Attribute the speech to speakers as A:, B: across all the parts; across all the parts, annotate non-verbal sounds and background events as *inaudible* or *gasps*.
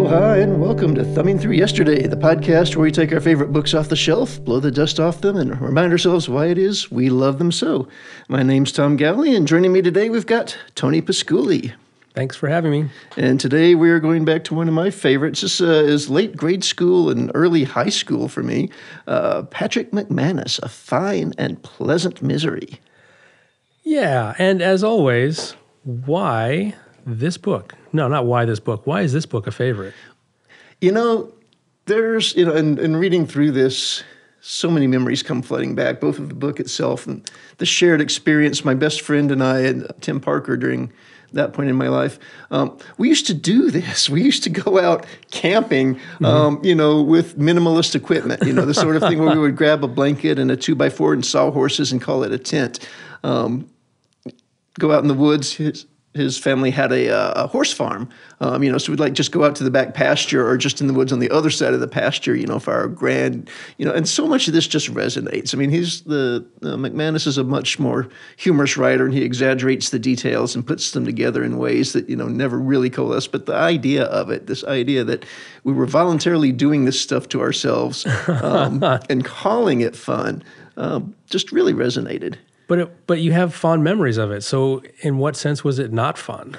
A: Aloha and welcome to Thumbing Through Yesterday, the podcast where we take our favorite books off the shelf, blow the dust off them, and remind ourselves why it is we love them so. My name's Tom Galley, and joining me today we've got Tony Pasculi.
B: Thanks for having me.
A: And today we are going back to one of my favorites. This uh, is late grade school and early high school for me. Uh, Patrick McManus, A Fine and Pleasant Misery.
B: Yeah, and as always, why this book? No, not why this book. Why is this book a favorite?
A: You know, there's, you know, in, in reading through this, so many memories come flooding back, both of the book itself and the shared experience. My best friend and I, and Tim Parker, during that point in my life. Um, we used to do this. We used to go out camping, mm-hmm. um, you know, with minimalist equipment, you know, the sort of thing where we would grab a blanket and a two by four and sawhorses and call it a tent. Um, go out in the woods, his family had a, uh, a horse farm, um, you know, so we'd like just go out to the back pasture or just in the woods on the other side of the pasture, you know, for our grand, you know, and so much of this just resonates. I mean, he's the uh, McManus is a much more humorous writer, and he exaggerates the details and puts them together in ways that you know never really coalesce. But the idea of it, this idea that we were voluntarily doing this stuff to ourselves *laughs* um, and calling it fun, um, just really resonated.
B: But it, but you have fond memories of it. So in what sense was it not fun?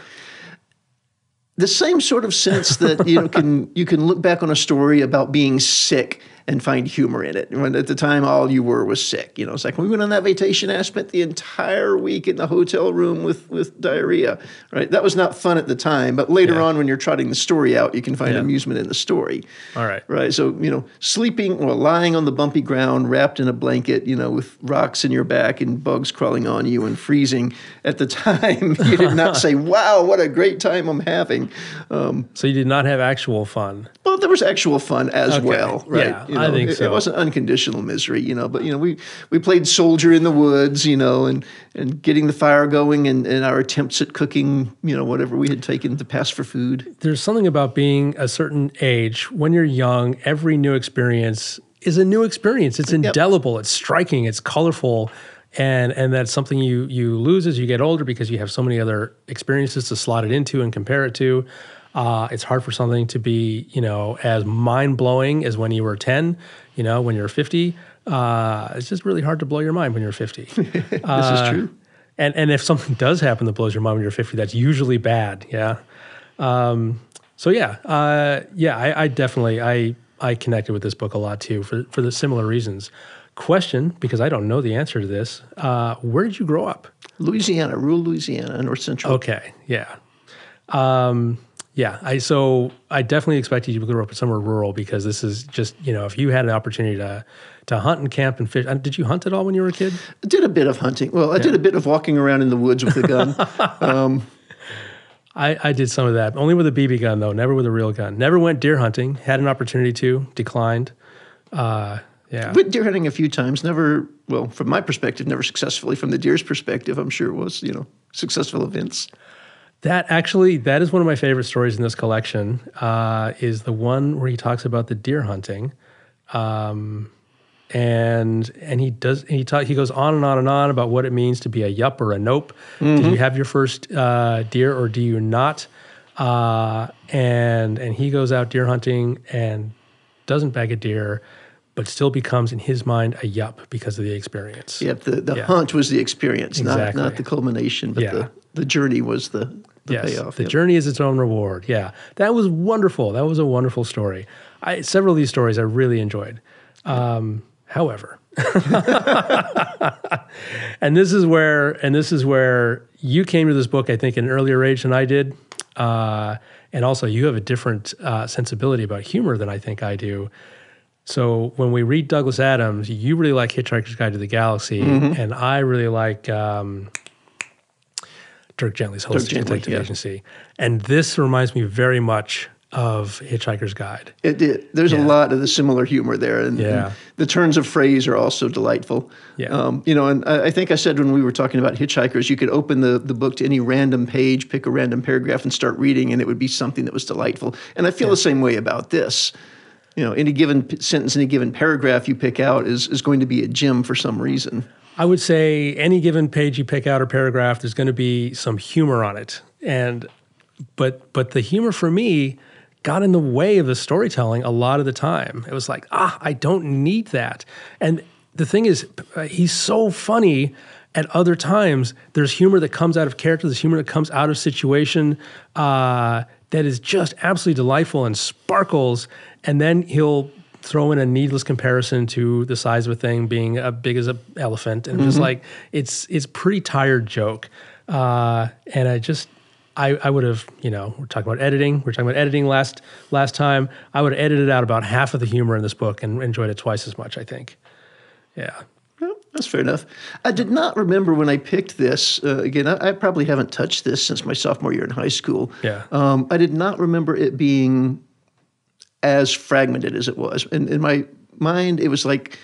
A: The same sort of sense that you know can you can look back on a story about being sick and find humor in it. When at the time all you were was sick. You know, it's like when we went on that vacation, I spent the entire week in the hotel room with with diarrhea. Right, that was not fun at the time, but later yeah. on, when you're trotting the story out, you can find yeah. amusement in the story.
B: All right,
A: right. So you know, sleeping or lying on the bumpy ground, wrapped in a blanket, you know, with rocks in your back and bugs crawling on you and freezing. At the *laughs* time, you did not say, *laughs* "Wow, what a great time I'm having."
B: Um, so you did not have actual fun.
A: Well, there was actual fun as
B: okay.
A: well, right?
B: Yeah, you know, I think
A: it,
B: so.
A: It wasn't unconditional misery, you know, but you know, we we played soldier in the woods, you know, and and getting the fire going, and, and our attempts at cooking, you know, whatever we had taken to pass for food.
B: There's something about being a certain age when you're young. Every new experience is a new experience. It's indelible. Yep. It's striking. It's colorful and and that's something you you lose as you get older because you have so many other experiences to slot it into and compare it to. Uh, it's hard for something to be, you know, as mind blowing as when you were 10, you know, when you're 50. Uh, it's just really hard to blow your mind when you're 50. *laughs*
A: this uh, is true.
B: And, and if something does happen that blows your mind when you're 50, that's usually bad. Yeah. Um, so yeah, uh, yeah, I, I, definitely, I, I connected with this book a lot too for, for the similar reasons. Question, because I don't know the answer to this. Uh, where did you grow up?
A: Louisiana, rural Louisiana, North Central.
B: Okay. Yeah. Um, yeah, I so I definitely expected you to grow up somewhere rural because this is just you know if you had an opportunity to to hunt and camp and fish. Uh, did you hunt at all when you were a kid?
A: I did a bit of hunting. Well, I yeah. did a bit of walking around in the woods with a gun. *laughs* um,
B: I, I did some of that, only with a BB gun though, never with a real gun. Never went deer hunting. Had an opportunity to, declined. Uh, yeah,
A: went deer hunting a few times. Never, well, from my perspective, never successfully. From the deer's perspective, I'm sure it was you know successful events.
B: That actually, that is one of my favorite stories in this collection. Uh, is the one where he talks about the deer hunting, um, and and he does he talk he goes on and on and on about what it means to be a yup or a nope. Mm-hmm. Do you have your first uh, deer or do you not? Uh, and and he goes out deer hunting and doesn't bag a deer, but still becomes in his mind a yup because of the experience.
A: Yep, the, the yeah. hunt was the experience, exactly. not not the culmination, but yeah. the, the journey was the the
B: yes,
A: payoff.
B: The yep. journey is its own reward. Yeah, that was wonderful. That was a wonderful story. I, several of these stories I really enjoyed. Um, however, *laughs* and this is where and this is where you came to this book. I think in an earlier age than I did, uh, and also you have a different uh, sensibility about humor than I think I do. So when we read Douglas Adams, you really like Hitchhiker's Guide to the Galaxy, mm-hmm. and I really like. Um, Dirk Gently's Holistic Gently, Detective yeah. Agency. And this reminds me very much of Hitchhiker's Guide.
A: It did. There's yeah. a lot of the similar humor there, and, yeah. and, the turns of phrase are also delightful.
B: Yeah. Um,
A: you know, and I, I, think I said when we were talking about hitchhikers, you could open the, the book to any random page, pick a random paragraph, and start reading, and it would be something that was delightful. And I feel yeah. the same way about this. You know, any given sentence, any given paragraph you pick out is is going to be a gem for some reason.
B: I would say any given page you pick out or paragraph, there's going to be some humor on it, and but but the humor for me got in the way of the storytelling a lot of the time. It was like, ah, I don't need that. And the thing is, uh, he's so funny at other times. There's humor that comes out of character, there's humor that comes out of situation uh, that is just absolutely delightful and sparkles. And then he'll throw in a needless comparison to the size of a thing being as big as an elephant. And just like, it's, it's pretty tired joke. Uh, and I just, I, I would have, you know, we're talking about editing. We are talking about editing last last time. I would have edited out about half of the humor in this book and enjoyed it twice as much. I think. Yeah.
A: That's fair enough. I did not remember when I picked this. Uh, again, I, I, probably haven't touched this since my sophomore year in high school.
B: Yeah.
A: Um, I did not remember it being as fragmented as it was. In, in my mind, it was like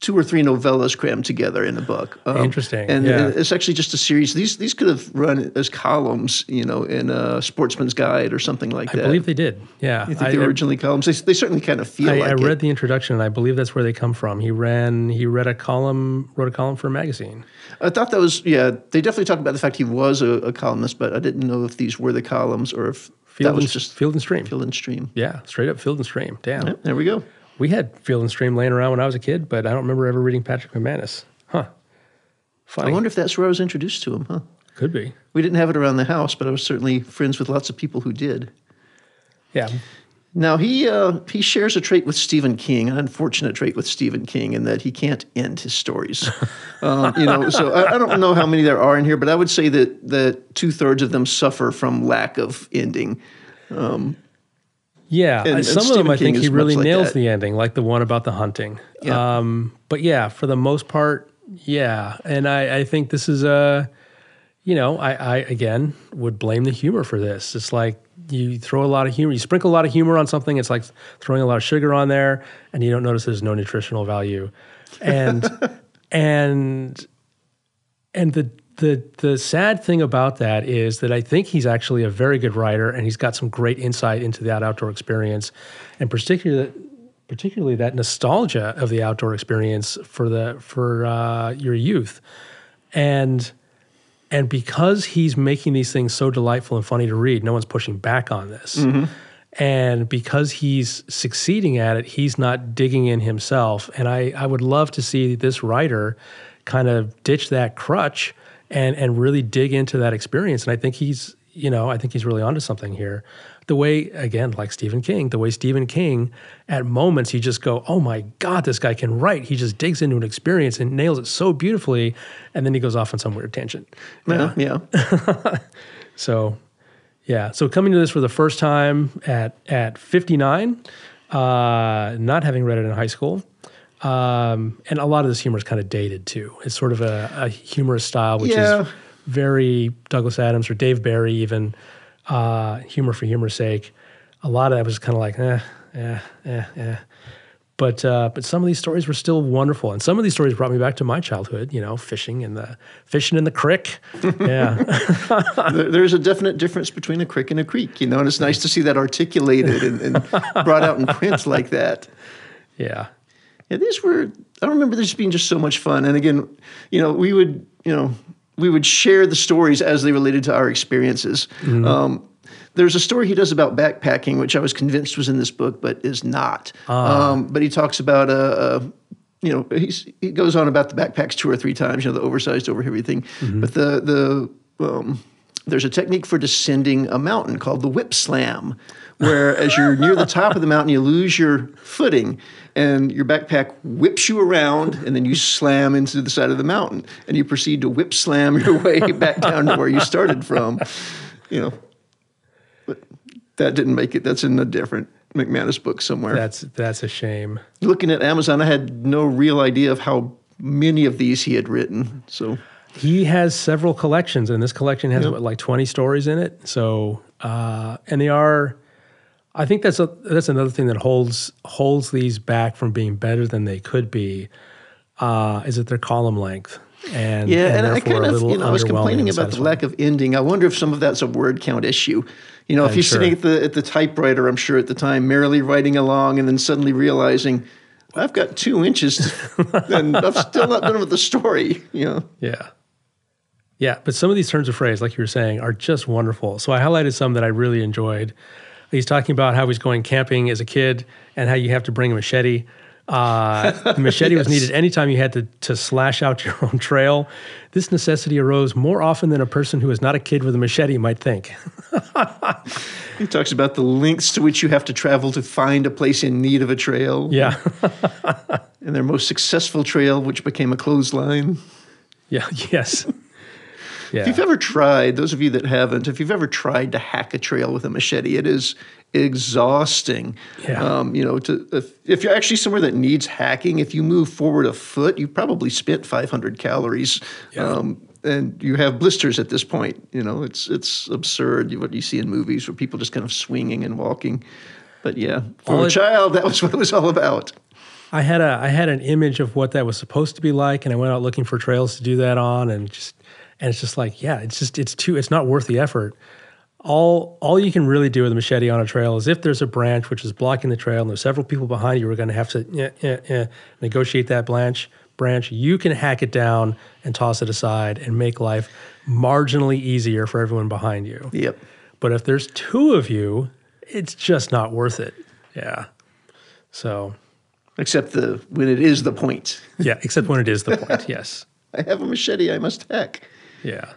A: two or three novellas crammed together in a book.
B: Um, Interesting.
A: And,
B: yeah.
A: it's actually just a series. These these could have run as columns, you know, in a Sportsman's Guide or something like that.
B: I believe they did. Yeah.
A: I think I, they were originally columns. They, they certainly kind of feel
B: I,
A: like
B: I read
A: it.
B: the introduction, and I believe that's where they come from. He ran. He read a column, wrote a column for a magazine.
A: I thought that was yeah. They definitely talked about the fact he was a, a columnist, but I didn't know if these were the columns or if
B: Field
A: that was
B: and,
A: just
B: Field and Stream.
A: Field and Stream.
B: Yeah, straight up Field and Stream. Damn.
A: Yeah, there we go.
B: We had Field and Stream laying around when I was a kid, but I don't remember ever reading Patrick McManus. Huh. Funny.
A: I wonder if that's where I was introduced to him, huh?
B: Could be.
A: We didn't have it around the house, but I was certainly friends with lots of people who did.
B: Yeah.
A: Now he uh, he shares a trait with Stephen King, an unfortunate trait with Stephen King, in that he can't end his stories. *laughs* um, you know, so I, I, don't know how many there are in here, but I would say that that two thirds of them suffer from lack of ending. Um,
B: yeah,
A: And- and
B: some of them I think he really
A: like
B: nails
A: that.
B: the ending, like the one about the hunting.
A: Yeah.
B: Um, but yeah, for the most part, yeah. And I, I think this is a, you know, I, I again would blame the humor for this. It's like you throw a lot of humor, you sprinkle a lot of humor on something. It's like throwing a lot of sugar on there, and you don't notice there's no nutritional value. And *laughs* and and the the the sad thing about that is that I think he's actually a very good writer, and he's got some great insight into that outdoor experience, and particularly particularly that nostalgia of the outdoor experience for the for uh, your youth, and and because he's making these things so delightful and funny to read, no one's pushing back on this. And because he's succeeding at it, he's not digging in himself. And I, I would love to see this writer kind of ditch that crutch and and really dig into that experience. And I think he's, you know, I think he's really onto something here. The way, again, like Stephen King, the way Stephen King, at moments, you just go, oh my God, this guy can write. He just digs into an experience and nails it so beautifully. And then he goes off on some weird tangent.
A: yeah, yeah. *laughs*
B: So, yeah. So coming to this for the first time at at 59, uh, not having read it in high school, um, and a lot of this humor is kind of dated too. It's sort of a, a humorous style, which
A: Yeah.
B: is very Douglas Adams or Dave Barry, even uh, humor for humor's sake. A lot of that was kind of like, eh, eh, eh, eh. But uh, but some of these stories were still wonderful, and some of these stories brought me back to my childhood. You know, fishing in the fishing in the creek. *laughs* Yeah.
A: There- There's a definite difference between a crick and a creek, you know, and it's nice to see that articulated and, and brought out in print like that.
B: Yeah.
A: Yeah, these were. I remember this being just so much fun. And again, you know, we would, you know, we would share the stories as they related to our experiences. Um, there's a story he does about backpacking, which I was convinced was in this book, but is not. Um, but he talks about a. a you know, he's, he goes on about the backpacks two or three times. You know, the oversized over everything. But the the um, there's a technique for descending a mountain called the whip slam, where as you're near the top of the mountain, you lose your footing and your backpack whips you around and then you slam into the side of the mountain and you proceed to whip slam your *laughs* way back down to where you started from. You know, but that didn't make it. That's in a different McManus book somewhere.
B: That's that's a shame.
A: Looking at Amazon, I had no real idea of how many of these he had written. So
B: He has several collections, and this collection has what, like twenty stories in it. So, uh, and they are. I think that's a that's another thing that holds holds these back from being better than they could be. Uh, is that their column length? And
A: Yeah, and, I kind of, you know, I was complaining about the lack of ending. I wonder if some of that's a word count issue. You know, if you're
B: sure.
A: sitting at the at the typewriter, I'm sure at the time, merrily writing along, and then suddenly realizing, I've got two inches, *laughs* and I've still not done with the story. You know,
B: Yeah. Yeah, but some of these turns of phrase, like you were saying, are just wonderful. So I highlighted some that I really enjoyed. He's talking about how he's going camping as a kid and how you have to bring a machete. Uh, the machete was *laughs*
A: Yes.
B: needed anytime you had to, to slash out *laughs* your own trail. This necessity arose more often than a person who is not a kid with a machete might think. *laughs*
A: He talks about the lengths to which you have to travel to find a place in need of a trail.
B: Yeah.
A: And their most successful trail, which became a clothesline.
B: yeah. Yes. Yeah.
A: If you've ever tried, those of you that haven't, if you've ever tried to hack a trail with a machete, it is exhausting.
B: Yeah.
A: Um, you know, to if, if you're actually somewhere that needs hacking, if you move forward a foot, you probably spent 500 calories.
B: Yeah.
A: Um, and you have blisters at this point. You know, it's it's absurd what you see in movies where people just kind of swinging and walking. But yeah, for
B: All
A: a
B: it-
A: child, that was *laughs* what it was all about.
B: I had a I had an image of what that was supposed to be like, and I went out looking for trails to do that on, and just and it's just like, yeah, it's just it's too it's not worth the effort. All all you can really do with a machete on a trail is if there's a branch which is blocking the trail, and there's several people behind you who are going to have to eh, eh, eh, negotiate that branch. Branch, you can hack it down and toss it aside and make life marginally easier for everyone behind you.
A: Yep.
B: But if there's two of you, it's just not worth it. Yeah. So
A: Except the when it is the point.
B: yeah, except when it is the *laughs* point. Yes.
A: I have a machete. I must hack.
B: Yeah.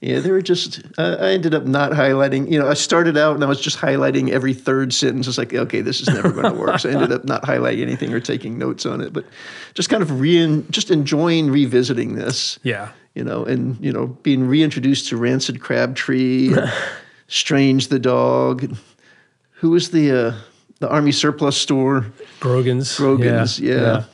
A: Yeah, they were just. Uh, I ended up not highlighting. You know, I started out and I was just highlighting every third sentence. It's like, okay, this is never going to work. So I ended up not highlighting anything or taking notes on it, but just kind of re just enjoying revisiting this.
B: Yeah.
A: You know, and you know, being reintroduced to Rancid Crabtree, *laughs* Strange the dog. Who was the uh, the Army surplus store?
B: Grogan's.
A: Grogan's, yeah.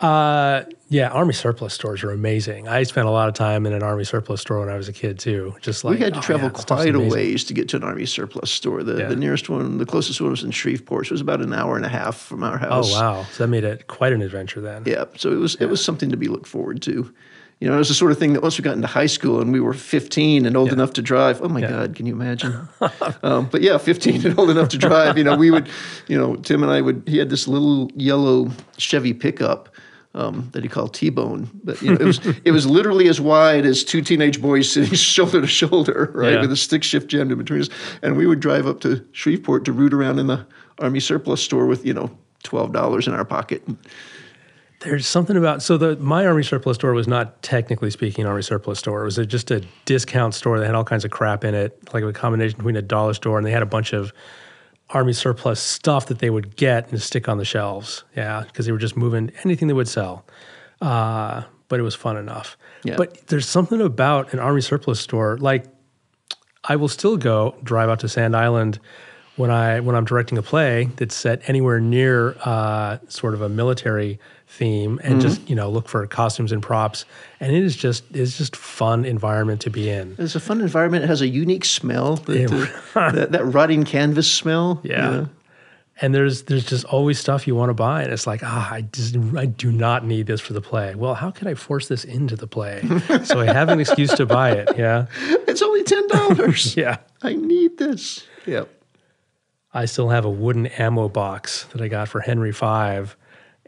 B: Yeah. Uh, yeah, Army surplus stores are amazing. I spent a lot of time in an Army surplus store when I was a kid too. Just like
A: we had to
B: oh,
A: travel
B: yeah,
A: quite a ways to get to an army surplus store. The,
B: Yeah.
A: the nearest one, the closest one was in Shreveport. So it was about an hour and a half from our house.
B: Oh wow, so that made it quite an adventure then.
A: Yeah, so it was it was something to be looked forward to. You know, it was the sort of thing that once we got into high school and we were 15 and old enough to drive. Oh my God, can you imagine? *laughs* um, but yeah, 15 and old enough to drive. You know, we would, you know, Tim and I would. He had this little yellow Chevy pickup. Um, that he called T-bone, but you know, it was it was literally as wide as two teenage boys sitting *laughs* shoulder to shoulder, right,
B: Yeah.
A: with a stick shift jammed in between us. And we would drive up to Shreveport to root around in the Army surplus store with you know twelve dollars in our pocket.
B: There's something about so the my Army surplus store was not technically speaking an Army surplus store. It was a, just a discount store that had all kinds of crap in it, like a combination between a dollar store and they had a bunch of Army surplus stuff that they would get and stick on the shelves. Yeah, because they were just moving anything they would sell. Uh, but it was fun enough.
A: Yeah.
B: But there's something about an Army surplus store, like I will still go drive out to Sand Island when I when I'm directing a play that's set anywhere near uh, sort of a military theme, and just you know look for costumes and props, and it is just it's just fun environment to be in.
A: It's a fun environment. It has a unique smell. That,
B: Yeah. *laughs*
A: uh, that, that rotting canvas smell.
B: Yeah.
A: know.
B: And there's there's just always stuff you want to buy, and it's like ah, I just I do not need this for the play. Well, how can I force this into the play so I have an excuse to buy it? Yeah, *laughs*
A: It's only ten dollars. *laughs*
B: yeah.
A: I need this. Yep.
B: I still have a wooden ammo box that I got for Henry V.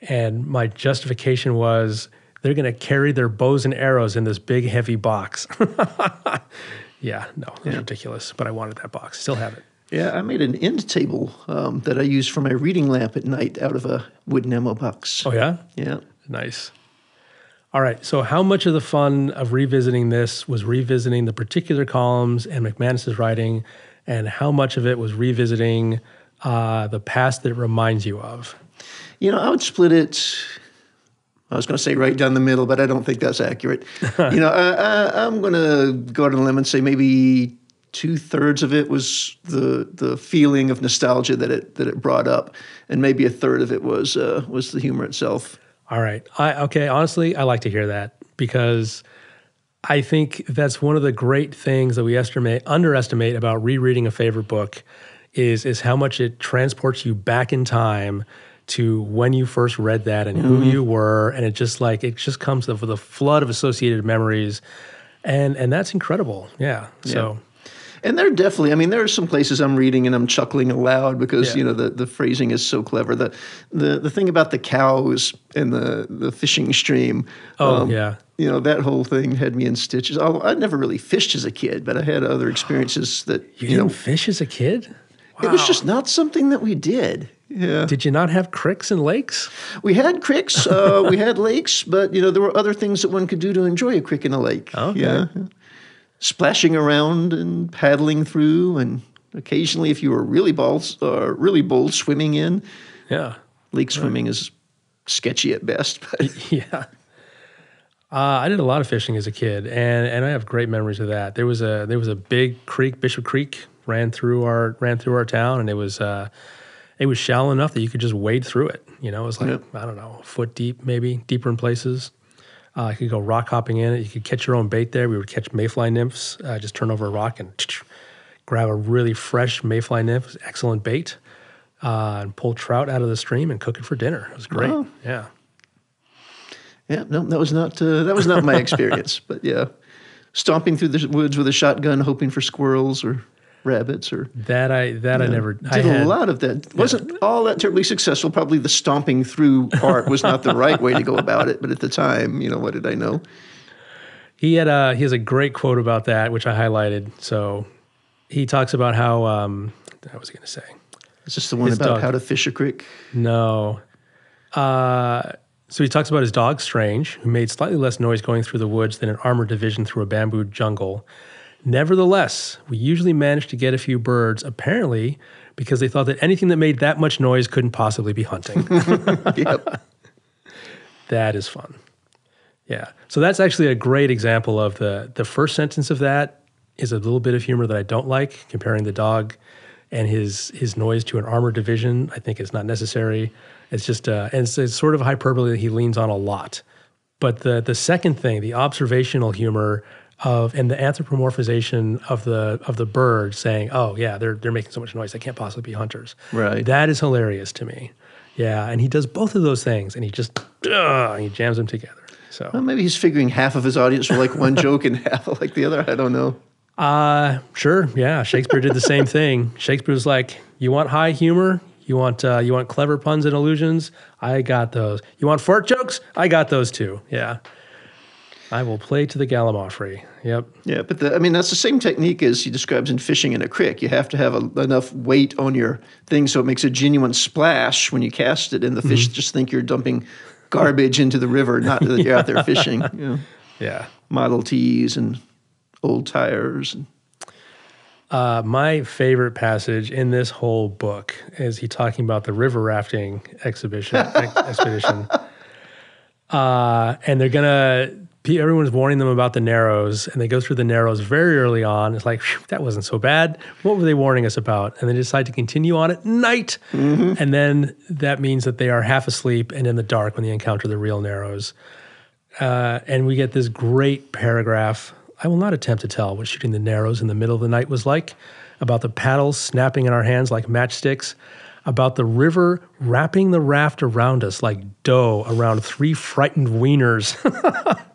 B: And my justification was they're going to carry their bows and arrows in this big, heavy box. *laughs* yeah, no, it's ridiculous. But I wanted that box. Still have it.
A: Yeah, I made an end table um, that I use for my reading lamp at night out of a wooden ammo box.
B: Oh, yeah?
A: Yeah.
B: Nice. All right. So, how much of the fun of revisiting this was revisiting the particular columns and McManus's writing, and how much of it was revisiting uh, the past that it reminds you of?
A: You know, I would split it. I was going to say right down the middle, but I don't think that's accurate. *laughs* you know, I, I'm going to go out on a limb and say maybe two thirds of it was the the feeling of nostalgia that it that it brought up, and maybe a third of it was uh, was the humor itself.
B: All right. I okay, honestly, I like to hear that because I think that's one of the great things that we estimate underestimate about rereading a favorite book is is how much it transports you back in time to when you first read that and who mm-hmm. you were and it just like it just comes with a flood of associated memories and and that's incredible. Yeah. So
A: And there definitely, I mean, there are some places I'm reading and I'm chuckling aloud because
B: Yeah.
A: you know the, the phrasing is so clever. The the the thing about the cows and the the fishing stream.
B: Oh, um, yeah.
A: You know that whole thing had me in stitches. I, I never really fished as a kid, but I had other *gasps* experiences that
B: you,
A: you, know.
B: didn't fish as a kid?
A: It was just not something that we did. Yeah.
B: Did you not have cricks and lakes?
A: We had creeks, uh, *laughs* we had lakes, but you know there were other things that one could do to enjoy a creek and a lake.
B: Okay.
A: Yeah, splashing around and paddling through, and occasionally, if you were really bold, uh, really bold, swimming in.
B: Yeah.
A: Lake swimming is sketchy at best, *laughs* but *laughs*
B: Yeah. Uh, I did a lot of fishing as a kid, and, and I have great memories of that. There was a there was a big creek, Bishop Creek, ran through our ran through our town, and it was uh, it was shallow enough that you could just wade through it. You know, it was like
A: Yep.
B: I don't know, a foot deep, maybe deeper in places. Uh, you could go rock hopping in it. You could catch your own bait there. We would catch mayfly nymphs. Uh, just turn over a rock and *tsk* grab a really fresh mayfly nymph, excellent bait, uh, and pull trout out of the stream and cook it for dinner. It was great.
A: Wow.
B: Yeah.
A: yeah, no, that was not uh, that was not my *laughs* experience. but yeah, stomping through the woods with a shotgun, hoping for squirrels or rabbits or
B: That I that I never I
A: did
B: had,
A: a lot of that. wasn't all that terribly successful. Probably the stomping through part was not the right way to go about it. But at the time, you know, what did I know?
B: He had a he has a great quote about that, which I highlighted. So he talks about how um, what was he going to say?
A: Is this the one
B: His
A: about
B: dog.
A: how to fish a creek?
B: No. Uh, so he talks about his dog Strange, who made slightly less noise going through the woods than an armored division through a bamboo jungle. Nevertheless, we usually managed to get a few birds, apparently because they thought that anything that made that much noise couldn't possibly be hunting. *laughs*
A: yep.
B: That is fun. Yeah. So that's actually a great example of the the first sentence of that is a little bit of humor that I don't like. Comparing the dog and his his noise to an armored division, I think it's not necessary. It's just uh, and it's, it's sort of hyperbole that he leans on a lot. But the the second thing, the observational humor of and the anthropomorphization of the of the bird saying, "Oh yeah, they're they're making so much noise, they can't possibly be hunters."
A: Right.
B: That is hilarious to me. Yeah, and he does both of those things, and he just uh, he jams them together. So
A: Well, maybe he's figuring half of his audience will like one joke and half like the other. I don't know.
B: Uh, sure. Yeah. Shakespeare did the same thing. Shakespeare was like, you want high humor? You want, uh, you want clever puns and allusions? I got those. You want fart jokes? I got those too. Yeah. I will play to the Gallimaufry. Yep.
A: Yeah, but the, I mean that's the same technique as he describes in fishing in a creek. You have to have a, enough weight on your thing so it makes a genuine splash when you cast it, and the fish just think you're dumping garbage into the river, not that you're out there fishing. You know, *laughs*
B: Yeah.
A: Model Ts and old tires. And,
B: Uh, my favorite passage in this whole book is he talking about the river rafting exhibition *laughs* expedition, uh, and they're gonna. Everyone's warning them about the narrows, and they go through the narrows very early on. It's like that wasn't so bad. What were they warning us about? And they decide to continue on at night, and then that means that they are half asleep and in the dark when they encounter the real narrows. Uh, and we get this great paragraph. I will not attempt to tell what shooting the narrows in the middle of the night was like, about the paddles snapping in our hands like matchsticks, about the river wrapping the raft around us like dough around three frightened wieners. *laughs*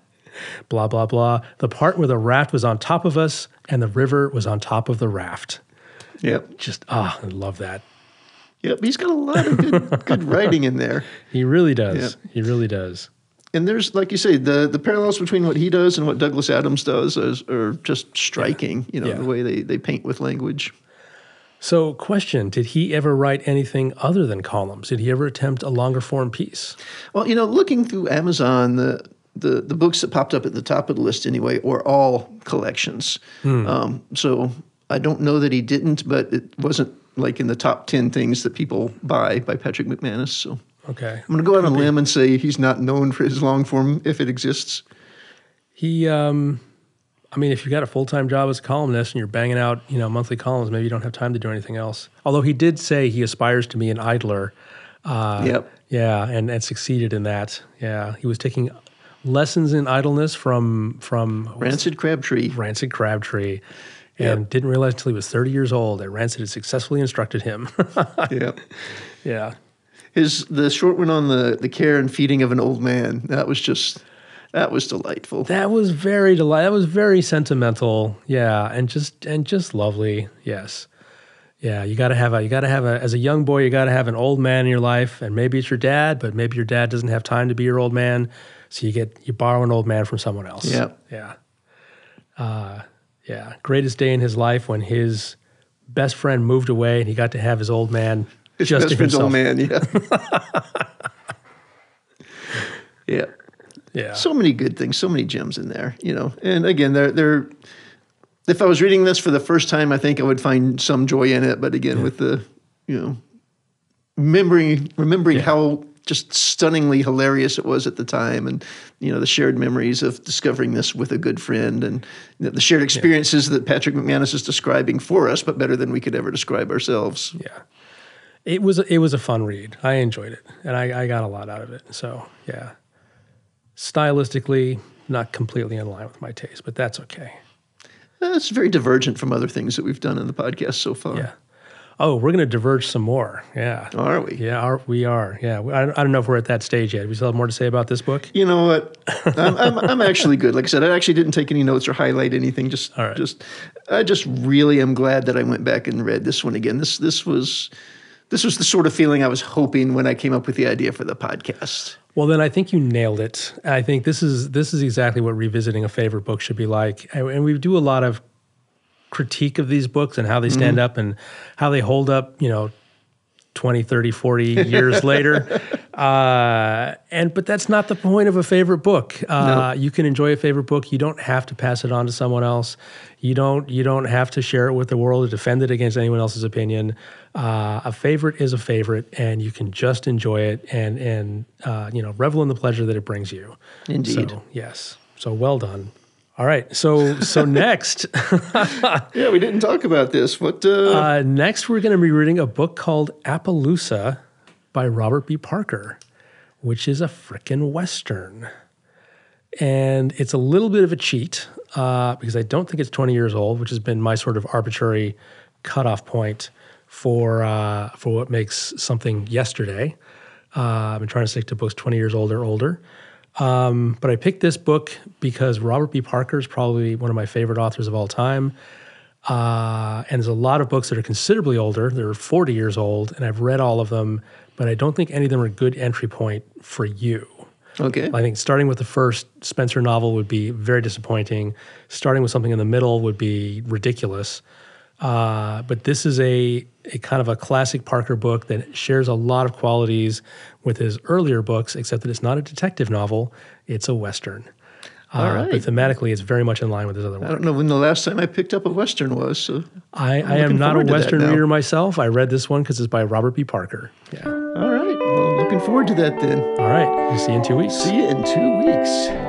B: blah, blah, blah. The part where the raft was on top of us and the river was on top of the raft.
A: yep,
B: Just, ah, I love that.
A: yep. He's got a lot of good, *laughs* good writing in there.
B: He really does. He really does.
A: And there's, like you say, the, the parallels between what he does and what Douglas Adams does is, are just striking. You know,
B: Yeah.
A: the way they, they paint with language.
B: So, question Did he ever write anything other than columns? Did he ever attempt a longer form piece?
A: Well, you know, looking through Amazon, the the the books that popped up at the top of the list anyway were all collections. Um, so I don't know that he didn't, but it wasn't like in the top ten things that people buy by Patrick McManus. So
B: Okay.
A: I'm going to go out on a limb and say he's not known for his long form if it exists.
B: He, um, I mean, if you've got a full time job as a columnist and you're banging out, you know, monthly columns, maybe you don't have time to do anything else. Although he did say he aspires to be an idler. Uh,
A: Yep.
B: Yeah, and, and succeeded in that. Yeah, he was taking lessons in idleness from from
A: Rancid Crabtree.
B: Rancid Crabtree, and didn't realize until he was 30 years old that Rancid had successfully instructed him. *laughs*
A: yeah.
B: yeah,
A: His the short one on the the care and feeding of an old man. That was just that was delightful.
B: That was very delightful. That was very sentimental. Yeah, and just and just lovely. Yes. Yeah, you got to have a you got to have a as a young boy you got to have an old man in your life and maybe it's your dad, but maybe your dad doesn't have time to be your old man, so you get you borrow an old man from someone else.
A: Yeah.
B: Yeah. Uh yeah, greatest day in his life when his best friend moved away and he got to have his old man
A: His
B: just
A: best
B: to
A: friend's old man, yeah. *laughs* yeah.
B: Yeah.
A: So many good things, so many gems in there, you know. And again, they're they're if I was reading this for the first time, I think I would find some joy in it. But again, with the you know remembering remembering how just stunningly hilarious it was at the time, and you know the shared memories of discovering this with a good friend, and you know, the shared experiences that Patrick McManus is describing for us, but better than we could ever describe ourselves.
B: Yeah. It was it was a fun read. I enjoyed it, and I, I got a lot out of it. So yeah, stylistically not completely in line with my taste, but that's okay.
A: Uh, It's very divergent from other things that we've done in the podcast so far.
B: Yeah. Oh, we're gonna diverge some more. Yeah.
A: Are we?
B: Yeah, are, we are. Yeah, I, I don't know if we're at that stage yet. We still have more to say about this book.
A: You know what? I'm, I'm, I'm actually good. Like I said, I actually didn't take any notes or highlight anything. Just,
B: right.
A: just, I just really am glad that I went back and read this one again. This, this was, this was the sort of feeling I was hoping when I came up with the idea for the podcast.
B: Well, then I think you nailed it. I think this is this is exactly what revisiting a favorite book should be like. And we do a lot of critique of these books and how they stand up and how they hold up, you know, 20, 30, 40 *laughs* years later. Uh, and but that's not the point of a favorite book. Uh, You can enjoy a favorite book. You don't have to pass it on to someone else. You don't you don't have to share it with the world or defend it against anyone else's opinion. Uh, a favorite is a favorite, and you can just enjoy it and and uh, you know revel in the pleasure that it brings you.
A: Indeed.
B: So, yes. So well done. All right. So so *laughs* next. *laughs*
A: Yeah, we didn't talk about this. What? Uh,
B: Uh, next, we're going to be reading a book called Appaloosa by Robert B. Parker, which is a frickin' Western. And it's a little bit of a cheat uh, because I don't think it's 20 years old, which has been my sort of arbitrary cutoff point for, uh, for what makes something yesterday. Uh, I've been trying to stick to books 20 years old or older. Um, but I picked this book because Robert B. Parker is probably one of my favorite authors of all time. Uh, and there's a lot of books that are considerably older. They're 40 years old, and I've read all of them, but I don't think any of them are a good entry point for you.
A: okay.
B: I think starting with the first Spenser novel would be very disappointing. Starting with something in the middle would be ridiculous. Uh, but this is a, a kind of a classic Parker book that shares a lot of qualities with his earlier books, except that it's not a detective novel, it's a Western. Uh,
A: All right.
B: But thematically, it's very much in line with his other
A: I don't know when the last time I picked up a Western was. So,
B: I, I am not a
A: forward to that
B: Western reader myself. I read this one because it's by Robert B. Parker. Yeah.
A: all right. Well, looking forward to that then.
B: All right. We'll see you in two weeks.
A: See you in two weeks.